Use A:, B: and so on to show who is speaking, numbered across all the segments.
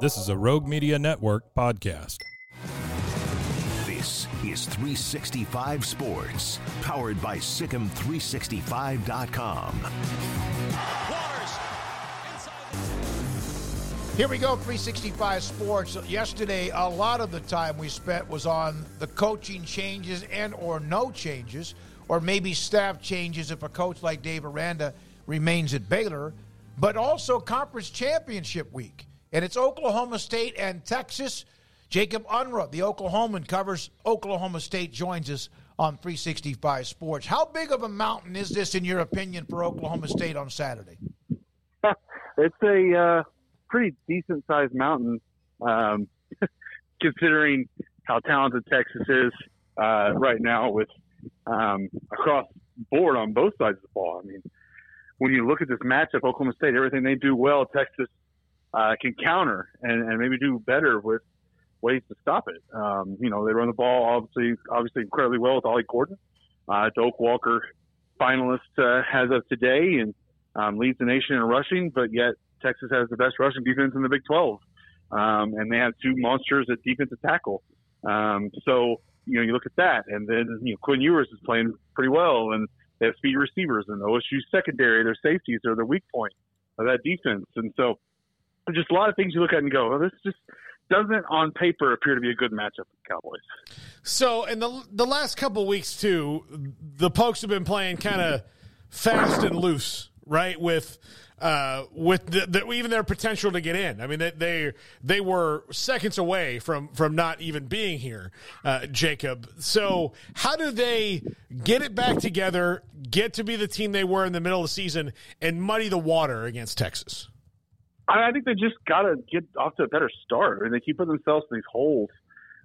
A: This is a Rogue Media Network podcast.
B: This is 365 Sports, powered by SicEm365.com.
C: Here we go, 365 Sports. Yesterday, a lot of the time we spent was on the coaching changes and or no changes, or maybe staff changes if a coach like Dave Aranda remains at Baylor, but also conference championship week. And it's Oklahoma State and Texas. Jacob Unruh, the Oklahoman, covers Oklahoma State, joins us on 365 Sports. How big of a mountain is this, in your opinion, for Oklahoma State on Saturday?
D: it's a uh, pretty decent sized mountain, um, considering how talented Texas is uh, right now with um, across board on both sides of the ball. I mean, when you look at this matchup, Oklahoma State, everything they do well, Texas uh, can counter and, and maybe do better with ways to stop it. Um, you know, they run the ball obviously, obviously incredibly well with Ollie Gordon. Uh, Doak Walker finalist uh, as of today and um, leads the nation in rushing, but yet Texas has the best rushing defense in the Big 12. Um, and they have two monsters at defensive tackle. Um, so, you know, you look at that, and then, you know, Quinn Ewers is playing pretty well, and they have speed receivers, and OSU secondary, their safeties are the weak point of that defense. And so, just a lot of things you look at and go, well, this just doesn't on paper appear to be a good matchup for the Cowboys.
E: So in the the last couple weeks too, the Pokes have been playing kind of fast and loose, right? With uh, with the, the, even their potential to get in. I mean, they, they they were seconds away from from not even being here, uh, Jacob. So how do they get it back together, get to be the team they were in the middle of the season, and muddy the water against Texas?
D: I think they just got to get off to a better start. I mean, they keep putting themselves in these holes.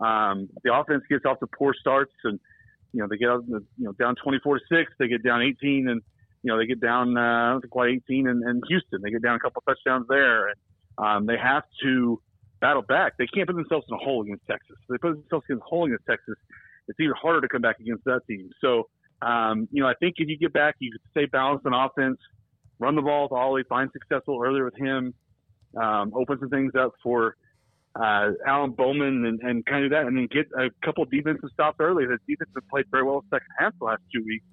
D: Um, the offense gets off to poor starts, and you know they get out, you know down twenty four to six. They get down eighteen, and you know they get down uh, quite eighteen in, in Houston. They get down a couple touchdowns there, and um, they have to battle back. They can't put themselves in a hole against Texas. If they put themselves in a hole against Texas, it's even harder to come back against that team. So um, you know I think if you get back, you stay balanced on offense, run the ball with Ollie, find successful earlier with him um, open some things up for uh, Alan Bowman and, and kind of that, and then get a couple defensive stops early. The defense has played very well second half the last two weeks.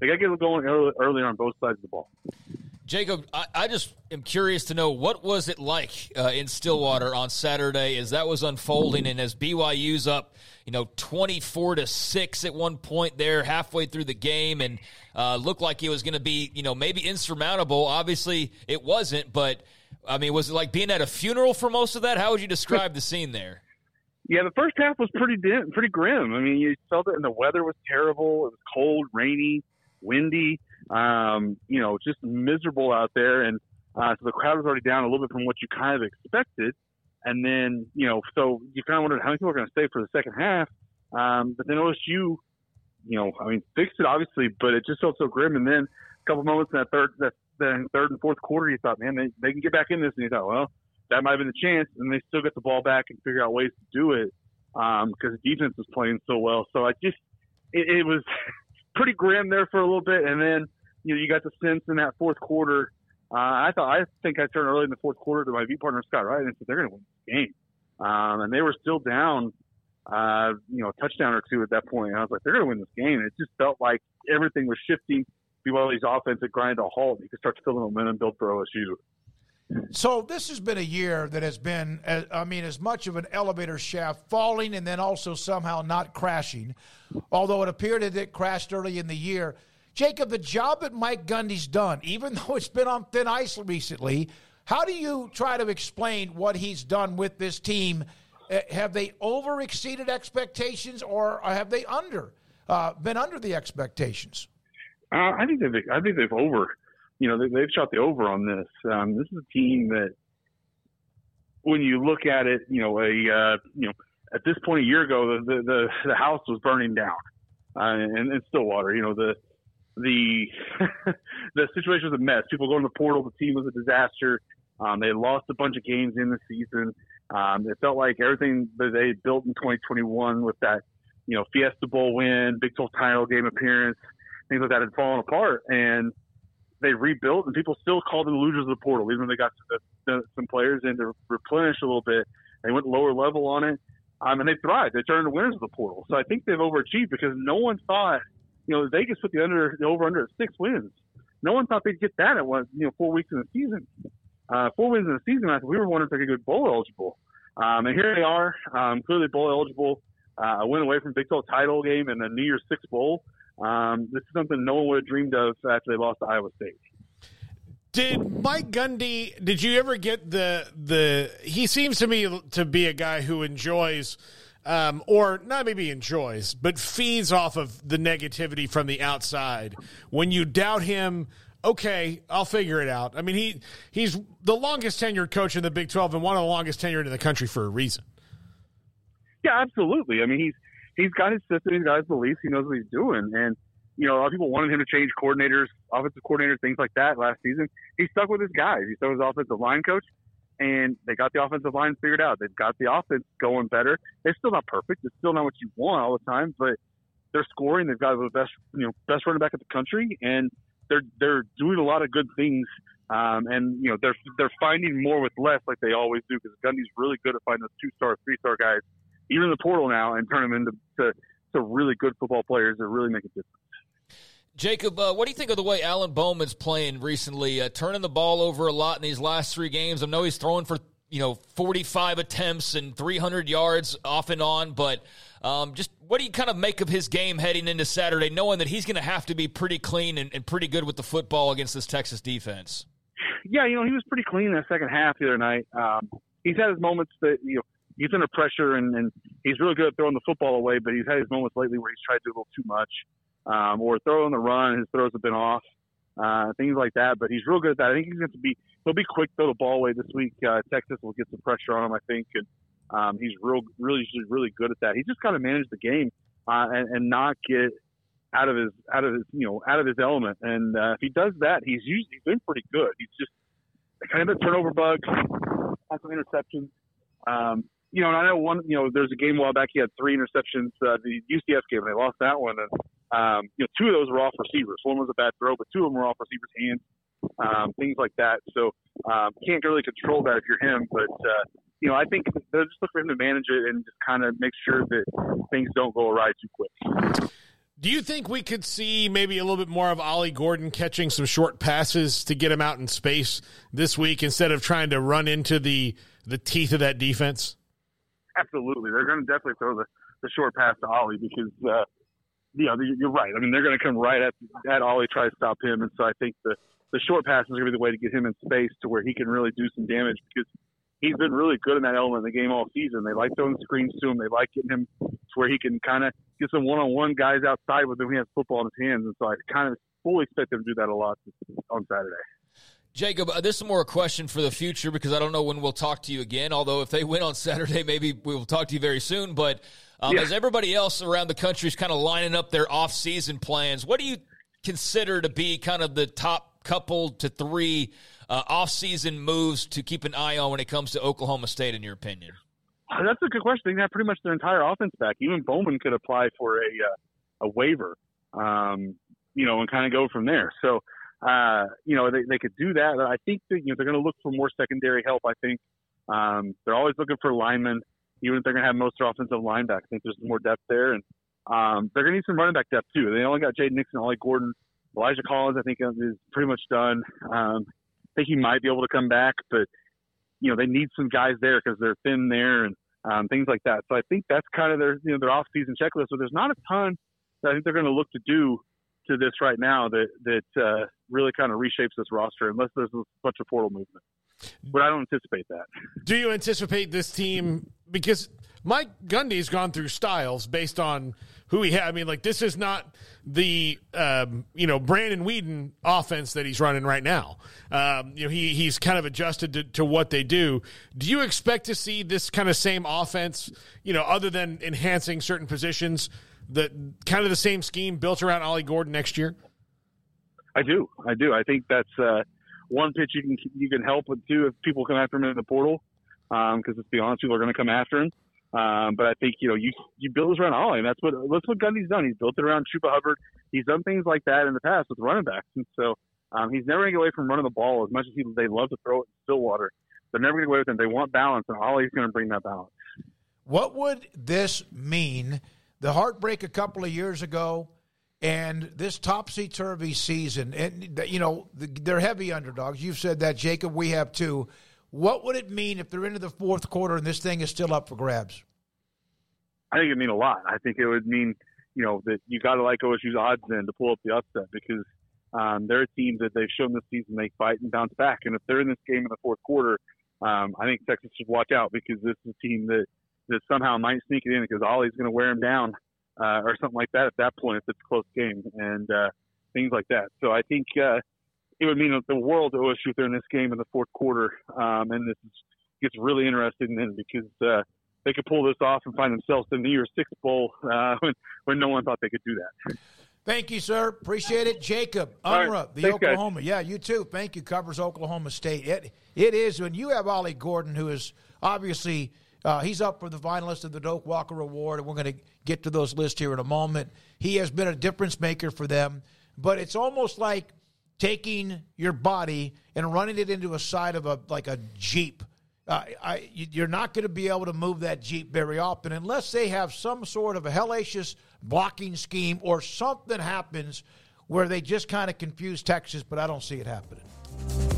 D: They got to get going early, early on both sides of the ball.
F: Jacob, I, I, just am curious to know what was it like uh, in Stillwater on Saturday as that was unfolding, and as BYU's up, you know, twenty four to six at one point there, halfway through the game, and uh, looked like it was going to be, you know, maybe insurmountable. Obviously, it wasn't, but I mean, was it like being at a funeral for most of that? How would you describe the scene there?
D: Yeah, the first half was pretty dim, pretty grim. I mean, you felt it, and the weather was terrible. It was cold, rainy, windy. Um, you know, just miserable out there, and uh, so the crowd was already down a little bit from what you kind of expected. And then, you know, so you kind of wondered how many people are going to stay for the second half. Um, but then OSU, you you know, I mean, fixed it obviously, but it just felt so grim. And then a couple moments in that third, that the third and fourth quarter, you thought, man, they, they can get back in this. And you thought, well, that might have been the chance. And they still get the ball back and figure out ways to do it um, because the defense was playing so well. So I just, it, it was pretty grim there for a little bit. And then, you know, you got the sense in that fourth quarter. Uh, I thought, I think I turned early in the fourth quarter to my V partner, Scott Wright, and said, they're going to win this game. Um, and they were still down, uh, you know, a touchdown or two at that point. And I was like, they're going to win this game. It just felt like everything was shifting BYU's offense had grind a halt. You could start to feel the momentum build for OSU.
C: So this has been a year that has been, uh, I mean, as much of an elevator shaft falling and then also somehow not crashing, although it appeared that it crashed early in the year. Jacob, the job that Mike Gundy's done, even though it's been on thin ice recently, how do you try to explain what he's done with this team? Uh, have they over exceeded expectations or have they under uh, been under the expectations?
D: Uh, I think they've I think they've over, you know, they, have shot the over on this. Um, this is a team that when you look at it, you know, a uh, you know, at this point a year ago, the the the, house was burning down, uh, in, in Stillwater. You know, the the the situation was a mess. People going to the portal. The team was a disaster. Um, they lost a bunch of games in the season. Um, it felt like everything that they built in 2021 with that, you know, Fiesta Bowl win, Big 12 title game appearance, things like that had fallen apart. And they rebuilt, and people still called them the losers of the portal, even though they got the, the, some players in to replenish a little bit. They went lower level on it, um, and they thrived. They turned into winners of the portal. So I think they've overachieved because no one thought, you know, Vegas put the under the over under at six wins. No one thought they'd get that at one, you know, four weeks in the season. Uh, four wins in the season, I we were wondering if they could get bowl eligible. Um, and here they are, um, clearly bowl eligible. Uh, a win away from Big 12 title game and a New Year's Six bowl. Um, this is something no one would have dreamed of after they lost to Iowa State.
E: Did Mike Gundy? Did you ever get the the? He seems to me to be a guy who enjoys, um, or not maybe enjoys, but feeds off of the negativity from the outside. When you doubt him, okay, I'll figure it out. I mean, he he's the longest tenured coach in the Big Twelve and one of the longest tenured in the country for a reason.
D: Yeah, absolutely. I mean, he's he's got his system, he's got his beliefs, he knows what he's doing, and you know, a lot of people wanted him to change coordinators, offensive coordinators, things like that last season. He stuck with his guys. He stuck with his offensive line coach, and they got the offensive line figured out. They've got the offense going better. They're still not perfect. It's still not what you want all the time, but they're scoring. They've got the best, you know, best running back in the country, and they're they're doing a lot of good things. Um, and you know, they're they're finding more with less, like they always do, because Gundy's really good at finding those two star, three star guys, even in the portal now, and turn them into to, to really good football players that really make a difference.
F: Jacob, uh, what do you think of the way Alan Bowman's playing recently? Uh, turning the ball over a lot in these last three games. I know he's throwing for you know 45 attempts and 300 yards off and on, but um, just what do you kind of make of his game heading into Saturday, knowing that he's going to have to be pretty clean and, and, pretty good with the football against this Texas defense?
D: Yeah, you know he was pretty clean in the second half the other night. Um, he's had his moments that you know he's under pressure and, and he's really good at throwing the football away, but he's had his moments lately where he's tried to do a little too much um, or throw on the run. His throws have been off, uh, things like that. But he's real good at that. I think he's going to be he'll be quick to throw the ball away this week. Uh, Texas will get some pressure on him, I think, and um, he's real really really good at that. He just kind of managed the game uh, and, and not get out of his out of his you know out of his element. And uh, if he does that, he's usually he's been pretty good. He's just kind of a turnover bug, has some interceptions. Um, you know, and I know one, you know, there's a game a while back he had three interceptions, uh, the UCF game, and they lost that one. And um, you know, two of those were off receivers. One was a bad throw, but two of them were off receivers' hands, um, things like that. So um, can't really control that if you're him. But uh, you know, I think they'll just look for him to manage it and just kind of make sure that things don't go awry too quick.
E: Do you think we could see maybe a little bit more of Ollie Gordon catching some short passes to get him out in space this week instead of trying to run into the the teeth of that defense?
D: Absolutely, they're going to definitely throw the, the short pass to Ollie because uh, you know, you're right. I mean, they're going to come right at at Ollie, try to stop him, and so I think the the short pass is going to be the way to get him in space to where he can really do some damage because he's been really good in that element in the game all season. They like throwing screens to him. They like getting him to where he can kind of get some one-on-one guys outside with him. He has football in his hands, and so I kind of fully expect him to do that a lot on Saturday.
F: Jacob, uh, this is more a question for the future because I don't know when we'll talk to you again. Although if they win on Saturday, maybe we will talk to you very soon. But um, yeah. as everybody else around the country is kind of lining up their off-season plans, what do you consider to be kind of the top couple to three uh, off-season moves to keep an eye on when it comes to Oklahoma State, in your opinion?
D: Uh, that's a good question. They have pretty much their entire offense back. Even Bowman could apply for a uh, a waiver, um, you know, and kind of go from there. So uh, you know, they, they could do that. I think that, you know, they're going to look for more secondary help. I think um, they're always looking for linemen, even if they're going to have most of their offensive line back. I think there's more depth there, and um, they're going to need some running back depth too. They only got Jaden Nixon, Ollie Gordon, Elijah Collins. I think is pretty much done. Um, I think he might be able to come back, but you know, they need some guys there because they're thin there and um, things like that. So I think that's kind of their you know their off season checklist. So there's not a ton that I think they're going to look to do to this right now that that uh, really kind of reshapes this roster unless there's a bunch of portal movement. But I don't anticipate that.
E: Do you anticipate this team because Mike Gundy's gone through styles based on who he had. I mean, like this is not the um, you know Brandon Weeden offense that he's running right now. Um, you know, he he's kind of adjusted to, to what they do. Do you expect to see this kind of same offense? You know, other than enhancing certain positions, that kind of the same scheme built around Ollie Gordon next year.
D: I do, I do. I think that's uh, one pitch you can you can help with too if people come after him in the portal. Because um, let's be honest, people are going to come after him. Um, but I think you know you you build this around Ollie, and that's what that's what Gundy's done. He's built it around Chuba Hubbard. He's done things like that in the past with running backs, and so um, he's never going to get away from running the ball as much as he, they love to throw it in Stillwater. They're never going to get away with it. They want balance, and Ollie's going to bring that balance.
C: What would this mean? The heartbreak a couple of years ago, and this topsy turvy season, and you know they're heavy underdogs. You've said that, Jacob. We have too. What would it mean if they're into the fourth quarter and this thing is still up for grabs?
D: I think it would mean a lot. I think it would mean, you know, that you got to like OSU's odds then to pull up the upset because um, they're a team that they've shown this season they fight and bounce back. And if they're in this game in the fourth quarter, um, I think Texas should watch out because this is a team that, that somehow might sneak it in because Ollie's going to wear him down uh, or something like that at that point if it's a close game and uh, things like that. So I think uh, it would mean the world to OSU if they're in this game in the fourth quarter. Um, and this is, gets really interesting then because uh, they could pull this off and find themselves in the year six bowl uh, when, when no one thought they could do that.
C: Thank you, sir. Appreciate it. Jacob Unruh, right. the Thanks, Oklahoma. Guys. Yeah, you too. Thank you. Covers Oklahoma State. It it is when you have Ollie Gordon, who is obviously uh, he's up for the finalist of the Doak Walker Award, and we're going to get to those lists here in a moment. He has been a difference maker for them, but it's almost like taking your body and running it into a side of a like a jeep. Uh, I, you're not going to be able to move that jeep very often unless they have some sort of a hellacious blocking scheme or something happens where they just kind of confuse Texas. But I don't see it happening.